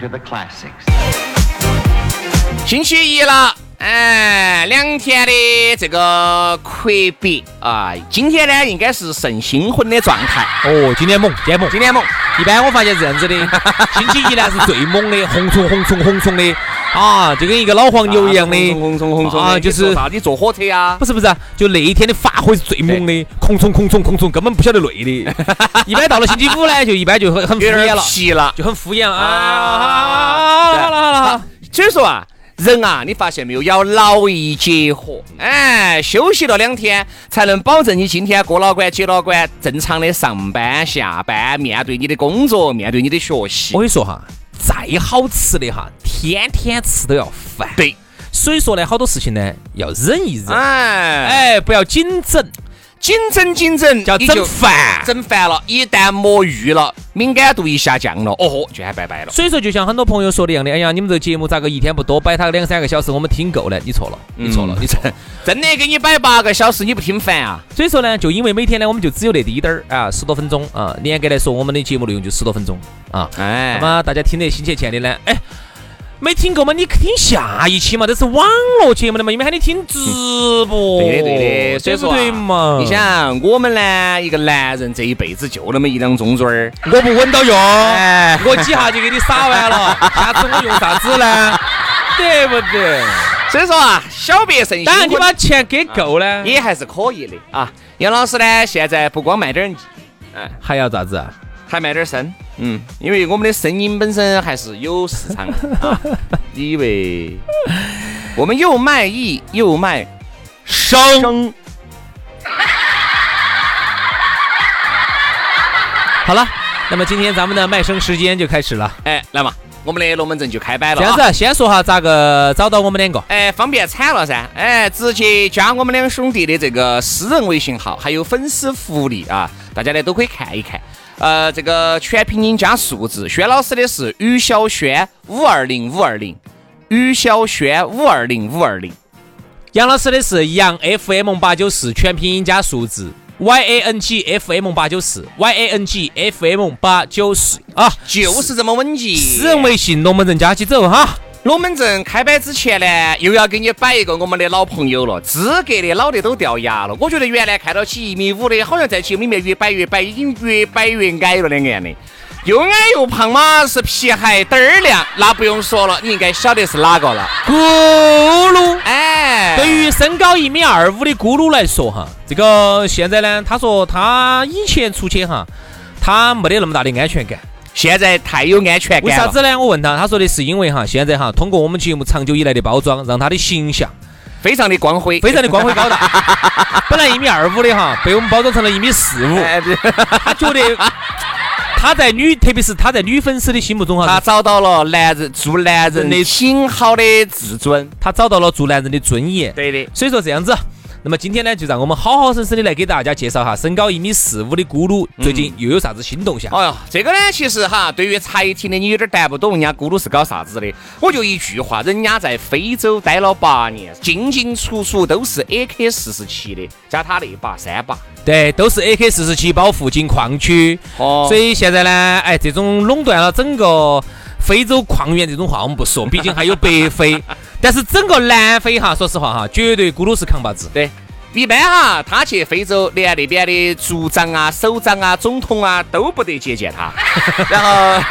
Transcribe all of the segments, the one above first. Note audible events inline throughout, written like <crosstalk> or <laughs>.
To the classics. 星期一了，哎，两天的这个阔别啊，今天呢应该是胜新婚的状态。哦，今天猛，今天猛，今天猛，一般我发现是这样子的，星期一呢是最猛的，红冲红冲红冲的啊，就跟一个老黄牛一样的，啊，就是啥？你坐火车呀？不是不是，就那一天的发挥是最猛的，空冲空冲空冲，根本不晓得累的。<laughs> 一般到了星期五呢，就一般就很很敷衍了。就很敷衍啊。啊好了好了好了，所以说啊，人啊，你发现没有，要劳逸结合，哎，休息了两天，才能保证你今天过老倌、接老倌，正常的上班、下班，面对你的工作，面对你的学习我。跟你说哈，再好吃的哈，天天吃都要烦。对，所以说呢，好多事情呢要忍一忍，哎，哎，不要紧整，紧整紧整，叫整烦。整烦了，一旦摸鱼了，敏感度一下降了，哦豁，就喊拜拜了。所以说，就像很多朋友说的一样的，哎呀，你们这个节目咋个一天不多摆它两三个小时，我们听够了？你错了，你错了，你错了。真的给你摆八个小时，你不听烦啊？所以说呢，就因为每天呢，我们就只有那滴点儿啊，十多分钟啊，严格来说，我们的节目内容就十多分钟啊。哎那么大家听得心切切的呢，哎，没听够嘛，你听下一期嘛，这是网络节目的嘛，因为喊你听直播。对的对的，所以说、啊、对嘛？你，想我们呢，一个男人这一辈子就那么一两中嘴儿，我不稳到用，哎，我几下就给你撒完了，下次我用啥子呢？<laughs> 对不对？所以说啊，小别胜新当然，你把钱给够呢，也还是可以的啊。杨老师呢，现在不光卖点儿还要咋子啊？还卖点儿声，嗯，因为我们的声音本身还是有市场。你以为我们又卖艺又卖声？好了，那么今天咱们的卖声时间就开始了。哎，来嘛，我们的龙门阵就开摆了、啊。这样子，先说哈咋个找到我们两个。哎，方便惨了噻！哎，直接加我们两兄弟的这个私人微信号，还有粉丝福利啊，大家呢都可以看一看。呃，这个全拼音加数字，轩老师的是于小轩五二零五二零，于小轩五二零五二零。杨老师的是杨 FM 八九四，全拼音加数字 Y A N G F M 八九四 Y A N G F M 八九四啊，就是这么稳健。私人微信龙门阵加起走哈。龙门阵开摆之前呢，又要给你摆一个我们的老朋友了，资格的老的都掉牙了。我觉得原来看到起一米五的，好像在节目里面越摆越摆，已经越摆越矮了两个样的。又矮又胖嘛，是皮还嘚儿亮，那不用说了，你应该晓得是哪个了。咕噜，哎，对于身高一米二五的咕噜来说哈，这个现在呢，他说他以前出去哈，他没得那么大的安全感。现在太有安全感了。为啥子呢？我问他，他说的是因为哈，现在哈，通过我们节目长久以来的包装，让他的形象非常的光辉，非常的光辉高大。<laughs> 本来一米二五的哈，被我们包装成了一米四五，他觉得他在女，特别是他在女粉丝的心目中哈，他找到了男人做男人的挺好的自尊。他找到了做男人的尊严。对的，所以说这样子。那么今天呢，就让我们好好生生的来给大家介绍哈，身高一米四五的咕噜最近又有啥子新动向？哎呀，这个呢，其实哈，对于才听的你有点答不懂，人家咕噜是搞啥子的？我就一句话，人家在非洲待了八年，进进出出都是 AK 四十七的，加他那把三把。对，都是 AK 四十七保护进矿区，哦所以现在呢，哎，这种垄断了整个非洲矿源这种话我们不说，毕竟还有北非。<laughs> 但是整个南非哈，说实话哈，绝对咕噜是扛把子。对，一般哈，他去非洲，连那边的族长啊、首长啊、总统啊都不得接见他。<laughs> 然后，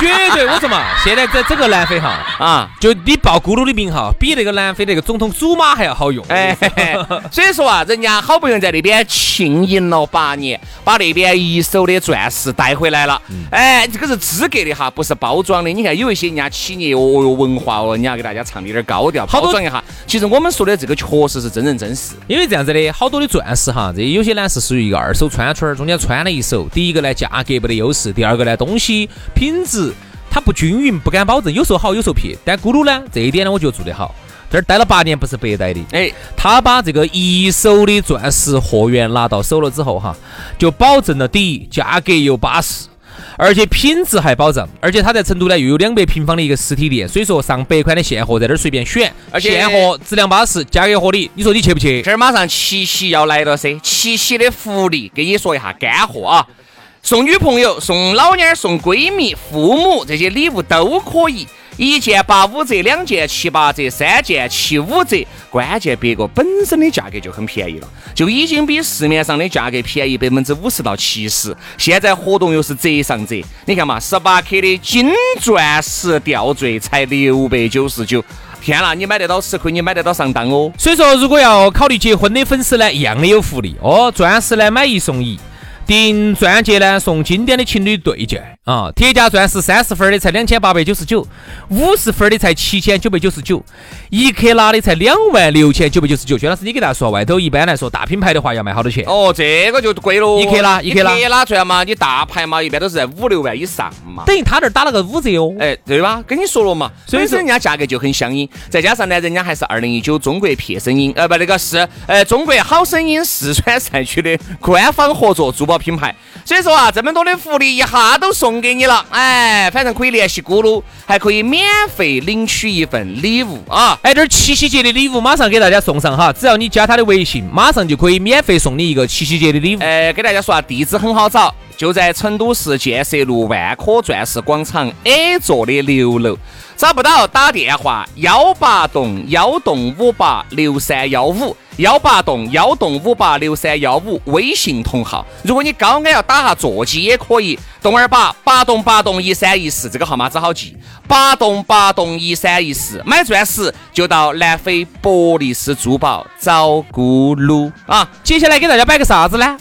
绝对，我说嘛，现在在整个南非哈啊，就你报咕噜的名号，比那个南非那个总统祖玛还要好用。哎，<laughs> 所以说啊，人家好不容易在那边庆迎了八年，把那边一手的钻石带回来了。哎，这个是资格的哈，不是包装的。你看有一些人家企业哦哟文化哦，人家给大家唱的有点高调，包装一下。其实我们说的这个确实是真人真事。因为这样子的，好多的钻石哈，这有些呢是属于一个二手穿穿，中间穿了一手。第一个呢，价格不得优势；第二个呢，东西。品质它不均匀，不敢保证，有时候好，有时候撇。但咕噜呢，这一点呢，我觉得做得好。这儿待了八年，不是白待的。哎，他把这个一手的钻石货源拿到手了之后，哈，就保证了第一，价格又巴适，而且品质还保障。而且他在成都呢，又有两百平方的一个实体店，所以说上百款的现货在这儿随便选，而且现货质量巴适，价格合理。你说你去不去？这儿马上七夕要来了噻，七夕的福利，给你说一下干货啊。送女朋友、送老娘、送闺蜜、父母这些礼物都可以，一件八五折，两件七八折，三件七五折。关键别个本身的价格就很便宜了，就已经比市面上的价格便宜百分之五十到七十。现在活动又是折上折，你看嘛，十八克的金钻石吊坠才六百九十九，天啦，你买得到吃亏，你买得到上当哦。所以说，如果要考虑结婚的粉丝呢，一样的有福利哦，钻石呢买一送一。订钻戒呢，送经典的情侣对戒啊！铁价钻石三十分的才两千八百九十九，五十分的才七千九百九十九，一克拉的才两万六千九百九十九。薛老师，你给大家说，外头一般来说大品牌的话要卖好多钱？哦，这个就贵喽，一克拉，一克拉，一克拉钻嘛，你大牌嘛，一般都是在五六万以上嘛。等于他这儿打了个五折哦，哎，对吧？跟你说了嘛，所以说人家价格就很相应，再加上呢，人家还是二零一九中国撇声音，呃，不，那个是呃中国好声音四川赛区的官方合作珠宝品牌。所以说啊，这么多的福利一下都送给你了，哎，反正可以联系咕噜，还可以免费领取一份礼物啊！哎，这七夕节的礼物马上给大家送上哈，只要你加他的微信，马上就可以免费送你一个七夕节的礼物。哎，给大家说啊，地址很好找，就在成都市建设路万科钻石广场 A 座的六楼。找不到打电话幺八栋幺栋五八六三幺五幺八栋幺栋五八六三幺五微信同号。如果你高矮要打下座机也可以，栋二八八栋八栋一三一四这个号码只好记，八栋八栋一三一四。买钻石就到南非博利斯珠宝找咕噜啊！接下来给大家摆个啥子呢？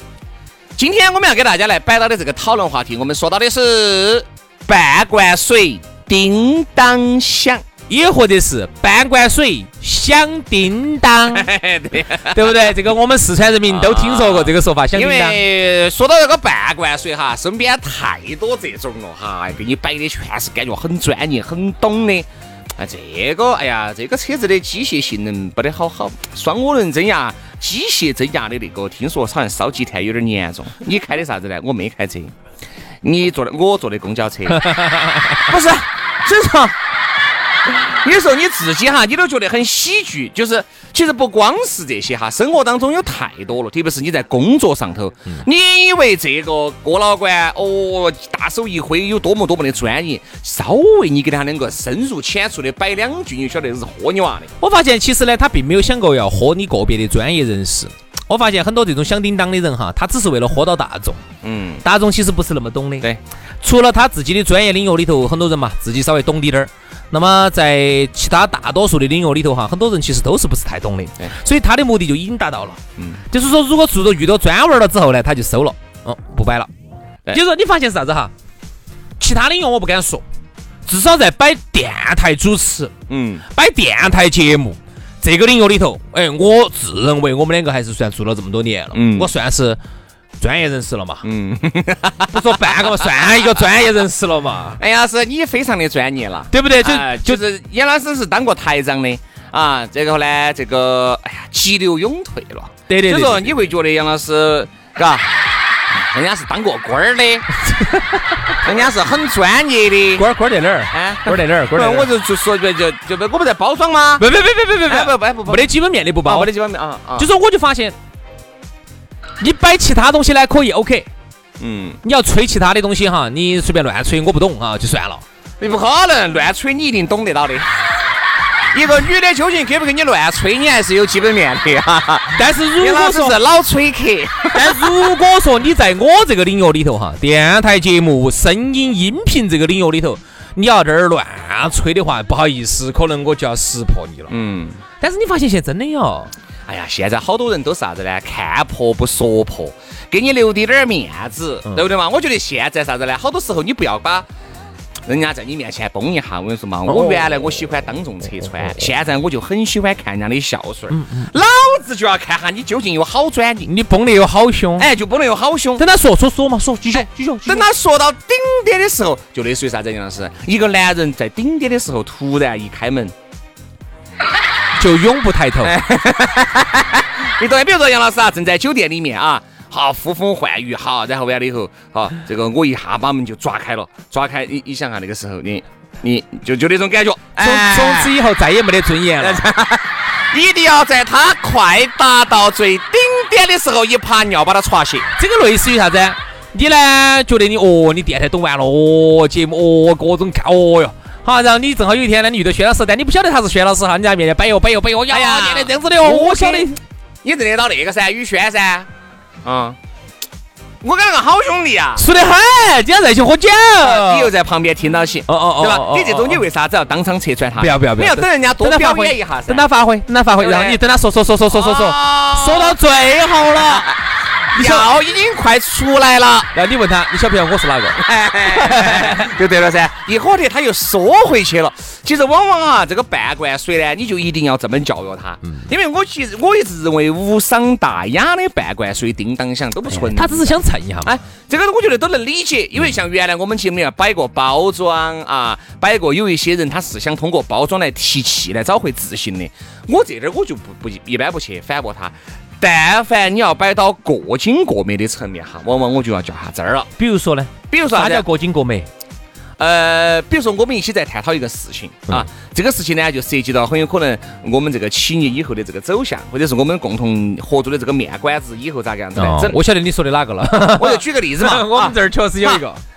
今天我们要给大家来摆到的这个讨论话题，我们说到的是半罐水。叮当响，也或者是半罐水响叮当，<laughs> 对对不对？这个我们四川人民都听说过这个说法。响叮当。因为说到这个半罐水哈，身边太多这种了哈，给你摆的全是感觉很专业、很懂的。啊，这个哎呀，这个车子的机械性能不得好好，双涡轮增压、机械增压的那个，听说好像烧积碳有点严重。你开的啥子呢？我没开车。你坐的，我坐的公交车，<laughs> 不是，所以说，有时候你自己哈，你都觉得很喜剧。就是其实不光是这些哈，生活当中有太多了，特别是你在工作上头，你以为这个郭老倌哦，大手一挥有多么多么的专业，稍微你给他两个深入浅出的摆两句，你就晓得是豁你娃的。我发现其实呢，他并没有想过要豁你个别的专业人士。我发现很多这种响叮当的人哈，他只是为了豁到大众。嗯，大众其实不是那么懂的。对，除了他自己的专业领域里头，很多人嘛自己稍微懂滴点儿。那么在其他大多数的领域里头哈，很多人其实都是不是太懂的。所以他的目的就已经达到了。嗯，就是说如果做着遇到专文了之后呢，他就收了，哦，不摆了。就是说你发现是啥子哈？其他领域我不敢说，至少在摆电台主持，嗯，摆电台节目。这个领域里头，哎，我自认为我们两个还是算做了这么多年了，嗯，我算是专业人士了嘛，嗯，<laughs> 不说半个嘛，算一个专业人士了嘛。<laughs> 哎呀，是你非常的专业了，对不对？就就是严老师是当过台长的啊，这个呢，这个哎呀，急流勇退了，对对。所以说你会觉得杨老师，嘎。人家是当过官儿的，<laughs> 人家是很专业的。官儿官儿在哪儿？啊，官儿在哪儿？官儿。我就就说就就就不我不在包装吗？不不不不不不不不不，没得基本面的不包，没得基本面啊啊。就说我就发现，你摆其他东西呢可以 OK，嗯，你要吹其他的东西哈，你随便乱吹，我不懂啊，就算了。你不可能乱吹，你一定懂得到的。一个女的究竟给不给你乱吹，你还是有基本面的哈。<laughs> 但是如果说是老吹客，但如果说你在我这个领域里头哈，电台节目、声音、音频这个领域里头，你要这儿乱吹的话，不好意思，可能我就要识破你了。嗯，但是你发现现在真的哟，哎呀，现在好多人都是啥子呢？看破不说破，给你留滴点儿面子，对不对嘛？我觉得现在啥子呢？好多时候你不要把。人家在你面前崩一下，我跟你说嘛，我原来我喜欢当众拆穿，现在我就很喜欢看人家的孝顺儿。老子就要看下你究竟有好转的，你崩的有好凶。哎，就不能有好凶。等他说说说嘛，说继续继续。等他说到顶点的时候，就类似于啥子？杨老师，一个男人在顶点的时候，突然一开门，就永不抬头。<laughs> 你懂？比如说杨老师啊，正在酒店里面啊，好呼风唤雨，好，然后完了以后，好，这个我一下把门就抓开了，抓开，你你想下那个时候，你你就就那种感觉，从从此以后再也没得尊严了。一定要在他快达到最顶点的时候，一泡尿把他戳醒。这个类似于啥子？你呢？觉得你哦，你电台懂完了哦，节目哦，各种看哦哟。好，然后你正好有一天呢，你遇到薛老师，但你不晓得他是薛老师哈，你在面前摆哟摆哟摆哟，哎呀，原来这样子的哦，我晓得。你认得到那个噻，宇轩噻，嗯，我跟那个好兄弟啊，熟得很，今天在一起喝酒，你又在旁边听到起，哦哦哦，对吧？你这种你为啥子要当场拆穿他？不要不要不要，你要等人家多表演一下噻，等他发挥，等他发挥，然后你等他说说说说说说说，说到最后了。药已经快出来了，然后你问他，你晓不晓得我是哪个？<laughs> 就对了噻。一会儿他又缩回去了。其实往往啊，这个半罐水呢，你就一定要这么教育他。因为我其实我一直认为无伤大雅的半罐水叮当响都不存。他只是想蹭一下嘛。哎，这个我觉得都能理解。因为像原来我们节目里面摆过包装啊，摆过有一些人他是想通过包装来提气来找回自信的。我这点我就不不一般不去反驳他。但凡你要摆到过精过美的层面哈，往往我就要较下真儿了。比如说呢？比如说啥叫过精过美？呃，比如说我们一起在探讨一个事情啊，这个事情呢就涉及到很有可能我们这个企业以后的这个走向，或者是我们共同合作的这个面馆子以后咋个样子来整。我晓得你说的哪个了，我就举个例子嘛。<laughs> 我们这儿确实有一个。<laughs>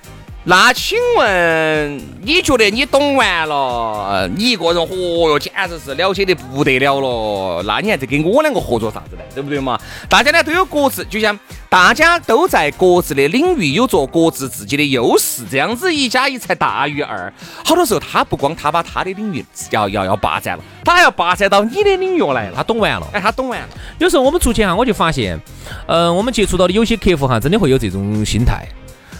那请问你觉得你懂完了？你一个人，嚯哟，简直是了解得不得了了。那你还在跟我两个合作啥子呢？对不对嘛？大家呢都有各自，就像大家都在各自的领域有着各自自己的优势，这样子一加一才大于二。好多时候他不光他把他的领域要要要霸占了，他还要霸占到你的领域来了。他懂完了，哎，他懂完了。有时候我们出去哈，我就发现，呃，我们接触到的有些客户哈，真的会有这种心态。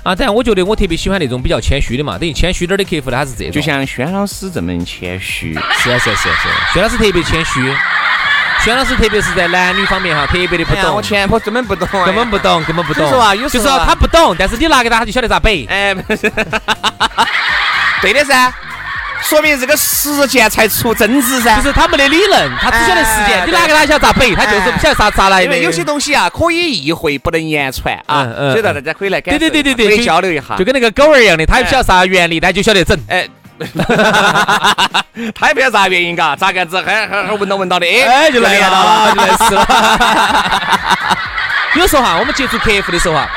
啊，但我觉得我特别喜欢那种比较谦虚的嘛，等于谦虚点的客户呢，他是这种，就像轩老师这么谦虚，是啊是啊是啊是，轩老师特别谦虚，轩老师特别是在男女方面哈，特别的不懂，我前婆根本不懂，根本不懂，根本不懂，就是啊，有时候他不懂，但是你拿给他，他就晓得咋背，哎，<laughs> 对的噻。说明这个实践才出真知噻，就是他没得理论，他只晓得实践。你哪个他晓得咋背，他就是不晓得啥咋来的。因为有些东西啊，可以意会，不能言传啊。所以大家可以来感对对对对对，可以交流一下。就跟那个狗儿一样的，他也不晓得啥原理，他就晓得整。哎，<laughs> 他也不晓得啥原因嘎，咋个子，还还还闻到闻到的，哎，就来到了，就来事了。<laughs> 有时候哈，我们接触客户的时候哈，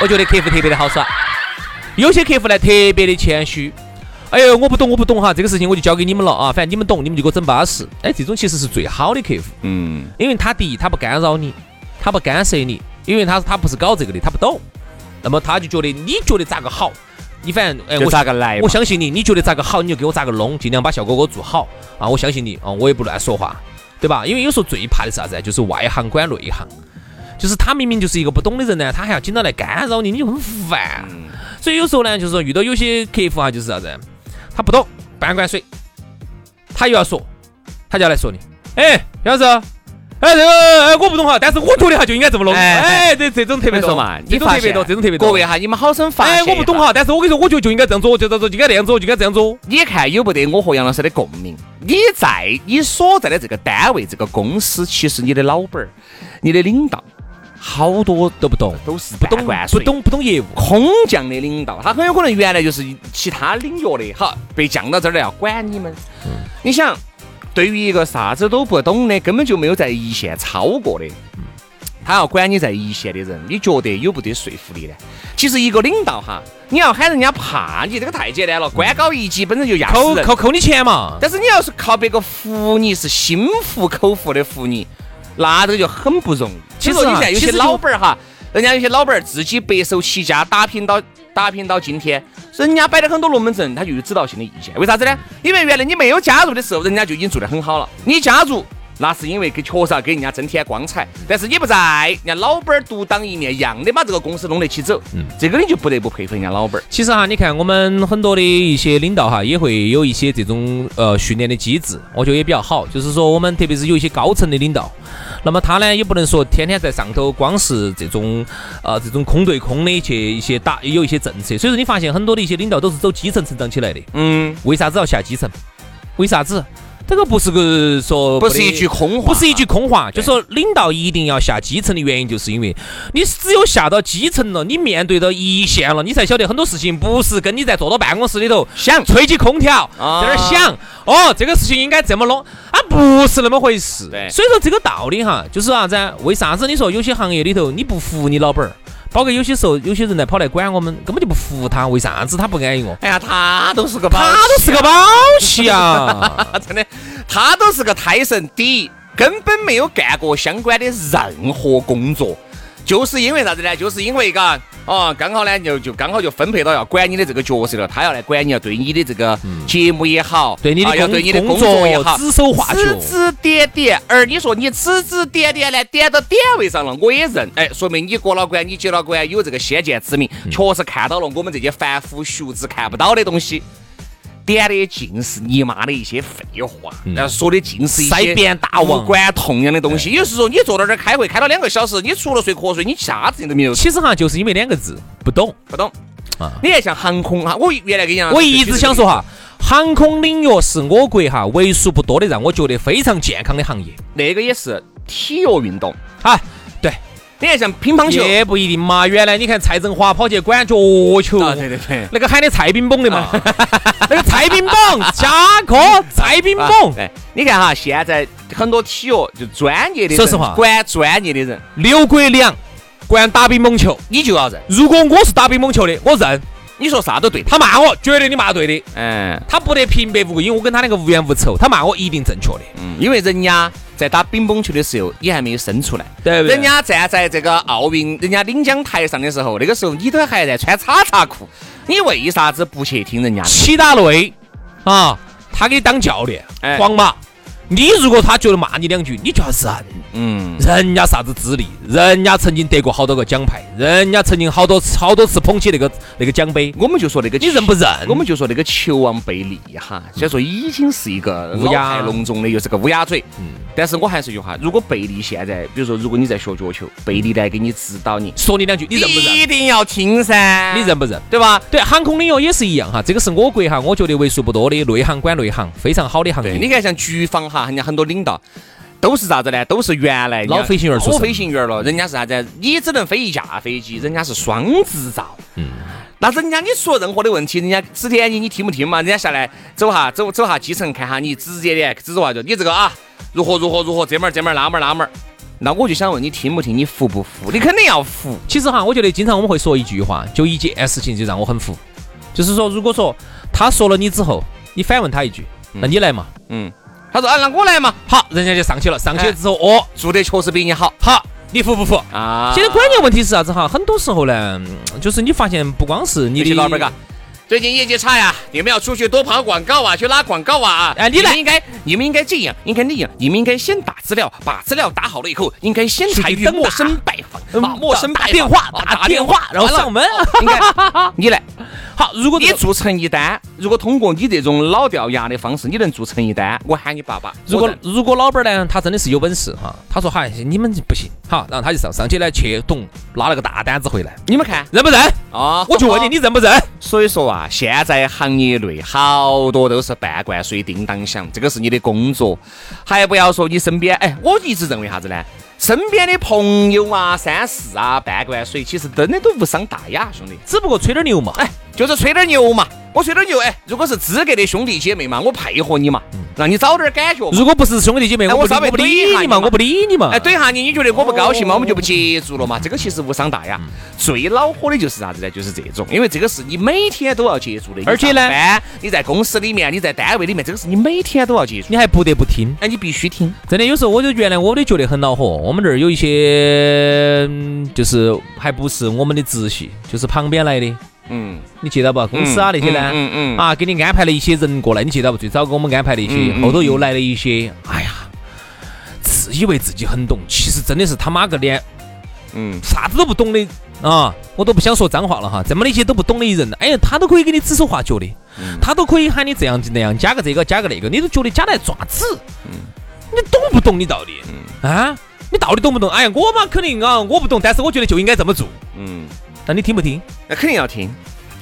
我觉得客户特别的好耍。有些客户呢，特别的谦虚。哎呦，我不懂，我不懂哈，这个事情我就交给你们了啊，反正你们懂，你们就给我整巴适。哎，这种其实是最好的客户，嗯，因为他第一，他不干扰你，他不干涉你，因为他他不是搞这个的，他不懂，那么他就觉得你觉得咋个好，你反正哎，我咋个来，我相信你，你觉得咋个好，你就给我咋个弄，尽量把效果给我做好啊，我相信你啊，我也不乱说话，对吧？因为有时候最怕的是啥子？就是外行管内行，就是他明明就是一个不懂的人呢，他还要经常来干扰你，你就很烦。所以有时候呢，就是说遇到有些客户哈，就是啥子？他不懂半罐水，他又要说，他就要来说你。哎，杨老师，哎，这个哎我不懂哈，但是我觉得哈就应该这么弄。哎，这这种特别多嘛，这种特别多，这种特别多。各位哈，你们好生发哎，我不懂哈，但是我跟你说，我觉得就应该这样做，就这样做，就应该这样做，就应该这样做。你看有不得我和杨老师的共鸣？你在你所在的这个单位、这个公司，其实你的老板儿、你的领导。好多都不懂，都是不懂不懂不懂业务，空降的领导，他很有可能原来就是其他领域的，好被降到这儿来要管你们。你想，对于一个啥子都不懂的，根本就没有在一线超过的，他要管你在一线的人，你觉得有不得说服力呢？其实一个领导哈，你要喊人家怕你，这个太简单了，官高一级本身就压死人。扣扣扣你钱嘛。但是你要是靠别个服你，是心服口服的服你，那这个就很不容易。其实啊你现在有些老板儿哈，人家有些老板儿自己白手起家打拼到打拼到今天，人家摆了很多龙门阵，他就有指导性的意见。为啥子呢？因为原来你没有加入的时候，人家就已经做得很好了。你加入。那是因为给确实要给人家增添光彩，但是你不在，人家老板儿独当一面，一样的把这个公司弄得起走，嗯，这个你就不得不佩服人家老板儿。其实哈，你看我们很多的一些领导哈，也会有一些这种呃训练的机制，我觉得也比较好。就是说，我们特别是有一些高层的领导，那么他呢也不能说天天在上头光是这种呃这种空对空的去一些打有一些政策。所以说，你发现很多的一些领导都是走基层成长起来的。嗯，为啥子要下基层？为啥子？这个不是个说不是一句空话，不是一句空话，就说领导一定要下基层的原因，就是因为你只有下到基层了，你面对到一线了，你才晓得很多事情不是跟你在坐到办公室里头想吹起空调啊在那儿想，哦，这个事情应该这么弄，啊，不是那么回事。所以说这个道理哈，就是啥子啊？为啥子你说有些行业里头你不服你老板儿？包括有些时候有些人来跑来管我们，根本就不服他，为啥子他不安逸哦？哎呀，他都是个宝，他都是个宝气啊！<laughs> 真的，他都是个胎神。第一，根本没有干过相关的任何工作，就是因为啥子呢？就是因为嘎，哦，刚好呢就就刚好就分配到要管你的这个角色了，他要来管你，要对你的这个节目也好，对你的啊要对你的工工作也好，指手画脚指指点点。而你说你指指点点呢，点到点位上了，我也认，哎，说明你过了关，你接了关，有这个先见之明，嗯确实看到了我们这些凡夫俗子看不到的东西。点的尽是你妈的一些废话，然后说的尽是一些边大王无关痛痒的东西。也就是说你坐到这儿开会，开了两个小时，你除了睡瞌睡，你啥子都没有。其实哈，就是因为两个字，不懂。不懂啊你看像航空哈，我原来跟你讲，我一直想说哈，航空领域是我国哈为数不多的让我觉得非常健康的行业。那个也是体育运动。啊，对，你看像乒乓球，也不一定嘛。原来你看蔡振华跑去管脚球，啊对对对那个喊的蔡冰崩的嘛，<laughs> 那个蔡冰崩，下课 <laughs> 蔡冰啊崩，对，你看哈，现在很多体育就专业的，说实话管专业的人，刘国梁管打乒乓球。你就要认。如果我是打乒乓球的，我认。你说啥都对。他骂我，绝对你骂对的。嗯他不得平白无故，因为我跟他那个无冤无仇，他骂我一定正确的。嗯，因为人家在打乒乓球的时候，你还没有生出来。对不对人家站在这个奥运人家领奖台上的时候，那个时候你都还在穿叉叉裤，你为啥子不去听人家的？齐达内啊，他给你当教练，哎皇马。你如果他觉得骂你两句，你就要认，嗯，人家啥子资历，人家曾经得过好多个奖牌，人家曾经好多次好多次捧起那个那个奖杯，我们就说那个你认不认？我们就说那个球王贝利哈，虽然说已经是一个乌鸦老态龙钟的，又是个乌鸦嘴，嗯，但是我还是一句话，如果贝利现在，比如说如果你在学脚球，贝利来给你指导你，说你两句，你认不认？一定要听噻，你认不认？对吧？对，航空领域也是一样哈，这个是我国哈，我觉得为数不多的内行管内行，非常好的行，业。你看像局方哈，人家很多领导都是啥子呢？都是原来老飞行员老飞行员了，人家是啥子？你只能飞一架飞机，人家是双执照。嗯。那人家你说任何的问题，人家指点你，你听不听嘛？人家下来走哈，走走下基层看下你，直接的指着话就你这个啊，如何如何如何，这门儿这门儿那门儿那门儿。那我就想问你听不听？你服不服？你肯定要服。其实哈，我觉得经常我们会说一句话，就一件事情就让我很服，就是说，如果说他说了你之后，你反问他一句，那你来嘛？嗯。他说啊，那我来嘛。好，人家就上去了，上去之后，哦，做的确实比你好好，你服不服？啊。现在关键问题是啥子哈？很多时候呢，嗯就是你发现不光是你的老板儿嘎，最近业绩差呀，你们要出去多跑广告啊，去拉广告啊。哎你来们应该，你们应该这样，应该那样，你们应该先打资料，把资料打好了以后，应该先参与出去登打陌生拜访，嗯啊，陌生打电话啊打电话然后上门应该 <laughs> 你来，好，如果这个你做成一单，如果通过你这种老掉牙的方式，你能做成一单，我喊你爸爸。如果如果老板呢，他真的是有本事哈，他说嗨，你们不行，好，然后他就上上去呢去懂拉了个大单子回来，你们看认不认？啊，我就问你，你认不认？所以说啊，现在行业内好多都是半罐水叮当响，这个是你的工作，还不要说你身边，哎，我一直认为啥子呢？身边的朋友啊、三四啊、半罐水，其实真的都无伤大雅，兄弟，只不过吹点牛嘛。哎，就是吹点牛嘛。我吹点牛，哎，如果是资格的兄弟姐妹嘛，我配合你嘛，让你早点感觉。如果不是兄弟姐妹，哎我稍微不理你嘛，我不理你嘛。哎，怼下你，你觉得我不高兴嘛？我们就不接触了嘛。这个其实无伤大雅。最恼火的就是啥子呢？就是这种，因为这个是你每天都要接触的。而且呢你在公司里面，你在单位里面，这个是你每天都要接触。你还不得不听。哎，你必须听。真的，有时候我就原来我都觉得很恼火。我们这儿有一些，嗯就是还不是我们的直系，就是旁边来的。嗯，你记得不？公司啊那些呢？嗯嗯嗯啊，给你安排了一些人过来，你记得不？最早给我们安排的一些，嗯嗯后头又来了一些。哎呀，自以为自己很懂，其实真的是他妈个脸嗯，啥子都不懂的啊！我都不想说脏话了哈，这么那些都不懂的人，哎呀，他都可以给你指手画脚的，嗯他都可以喊你这样子那样，加个这个，加个那个，你都觉得加来爪子？你懂不懂？你到底？啊？你到底懂不懂？哎呀，我嘛肯定啊，我不懂，但是我觉得就应该这么做。嗯，那你听不听？那肯定要听。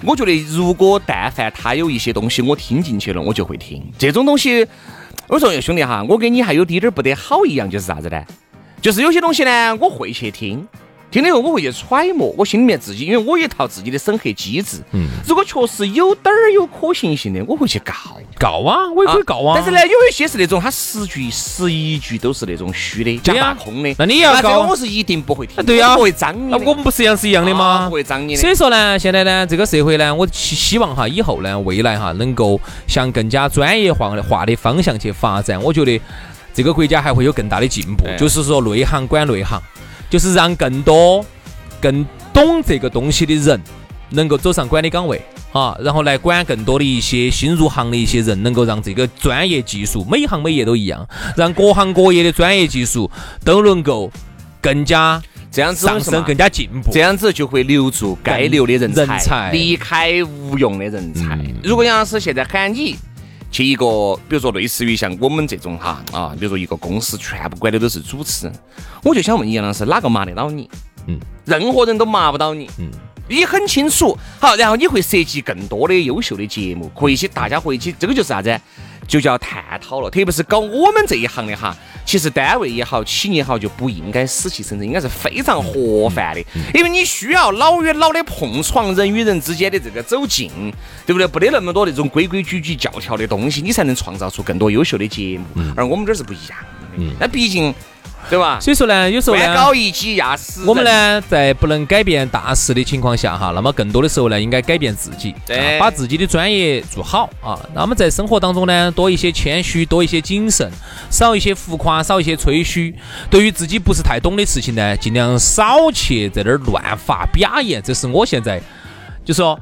我觉得如果但凡他有一些东西我听进去了，我就会听。这种东西，我说兄弟哈，我跟你还有滴点儿不得好一样，就是啥子呢？就是有些东西呢，我会去听。听了以后，我会去揣摩，我心里面自己，因为我有一套自己的审核机制。嗯，如果确实有点儿有可行性的，我会去告。告啊，我也可以告啊。但是呢，有一些是那种他十句十一句都是那种虚的、假大空的。那你也要这个告我是一定不会听对呀我不会脏你。那我们不是一样是一样的啊吗不？会脏你。所以说呢，现在呢，这个社会呢，我希希望哈，以后呢，未来哈，能够向更加专业化的化的方向去发展。我觉得这个国家还会有更大的进步对，就是说内行管内行，就是让更多更懂这个东西的人能够走上管理岗位啊，然后来管更多的一些新入行的一些人，能够让这个专业技术每行每业都一样，让各行各业的专业技术都能够更加这样子上升、更加进步。这样子就会留住该留的人才，离开无用的人才。嗯如果杨老师现在喊你去一个，比如说类似于像我们这种哈啊，比如说一个公司全部管的都是主持人，我就想问杨老师，哪个麻得到你？嗯，任何人都麻不到你。嗯。你很清楚，好，然后你会设计更多的优秀的节目，和一起大家回去，这个就是啥子？就叫探讨了。特别是搞我们这一行的哈，其实单位也好，企业也好，就不应该死气沉沉，应该是非常活泛的，因为你需要老与老的碰撞，人与人之间的这个走近，对不对？不得那么多那种规规矩矩、教条的东西，你才能创造出更多优秀的节目。而我们这儿是不一样的，那毕竟，对吧？所以说呢，有时候呢，高一级压死我们？呢，在不能改变大势的情况下哈，那么更多的时候呢，应该改变自己，对啊把自己的专业做好啊。那么在生活当中呢，多一些谦虚，多一些谨慎，少一些浮夸，少一些吹嘘。对于自己不是太懂的事情呢，尽量少去在那儿乱发表言。这是我现在就说，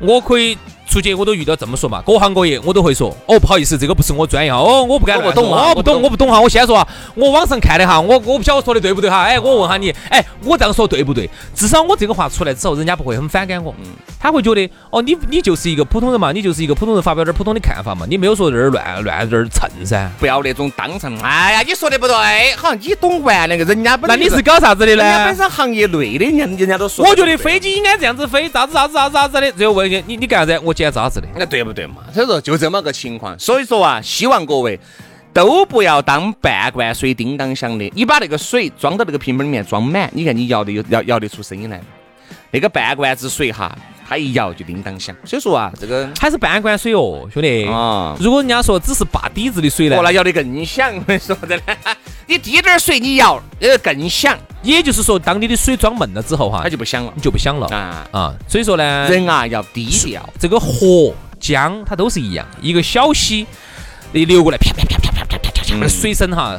我可以。出去我都遇到这么说嘛，各行各业我都会说，哦，不好意思，这个不是我专业，哦，我不敢我不懂啊哦，不懂，我不懂哈，我先说啊，我网上看的哈，我我不晓得我说的对不对哈，哎，我问下你，哎，我这样说对不对？至少我这个话出来之后，人家不会很反感我，嗯他会觉得，哦，你你就是一个普通人嘛，你就是一个普通人发表点普通的看法嘛，你没有说在这儿乱乱在这儿蹭噻。不要那种当成，哎呀，你说的不对，好像你懂完那个，人家本那你是搞啥子的呢人家本？身行业内的，人家人家都说，我觉得飞机应该这样子飞，啥子啥子啥子啥子的。最后问你，你你干啥子？我捡渣子的。那对不对嘛？所以说就这么个情况。所以说啊，希望各位都不要当半罐水叮当响的。你把那个水装到那个瓶瓶里面装满，你看你摇得有摇摇得出声音来吗？那个半罐子水哈，它一摇就叮当响。所以说啊，这个还是半罐水哦，兄弟。啊。如果人家说只是坝底子的水呢哦，，那摇得更响，我跟你说真的，<laughs> 你滴点儿水你摇，呃更响，也就是说，当你的水装满了之后哈它，就不响了你就不响了啊。啊。所以说呢，人啊要低调，这个河江它都是一样，一个小溪你流过来，啪啪啪啪啪啪啪啪水声哈，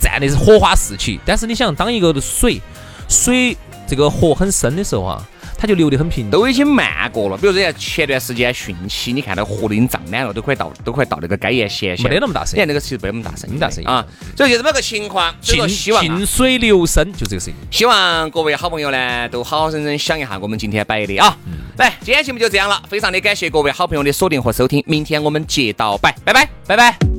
站的是火花四起。但是你想，当一个水水这个河很深的时候啊，它就流得很平。都已经漫过了。比如说，前段时间汛期，你看到河都已经涨满了，都快到都快到那个该沿线线，没得那么大声你看那个其实没那么大声音，没大声音啊。所以就这么个情况，所以说希望啊静水流深，就这个声音。希望各位好朋友呢，都好好生生想一下我们今天摆的啊。来，今天节目就这样了，非常的感谢各位好朋友的锁定和收听，明天我们接到摆，拜拜，拜拜。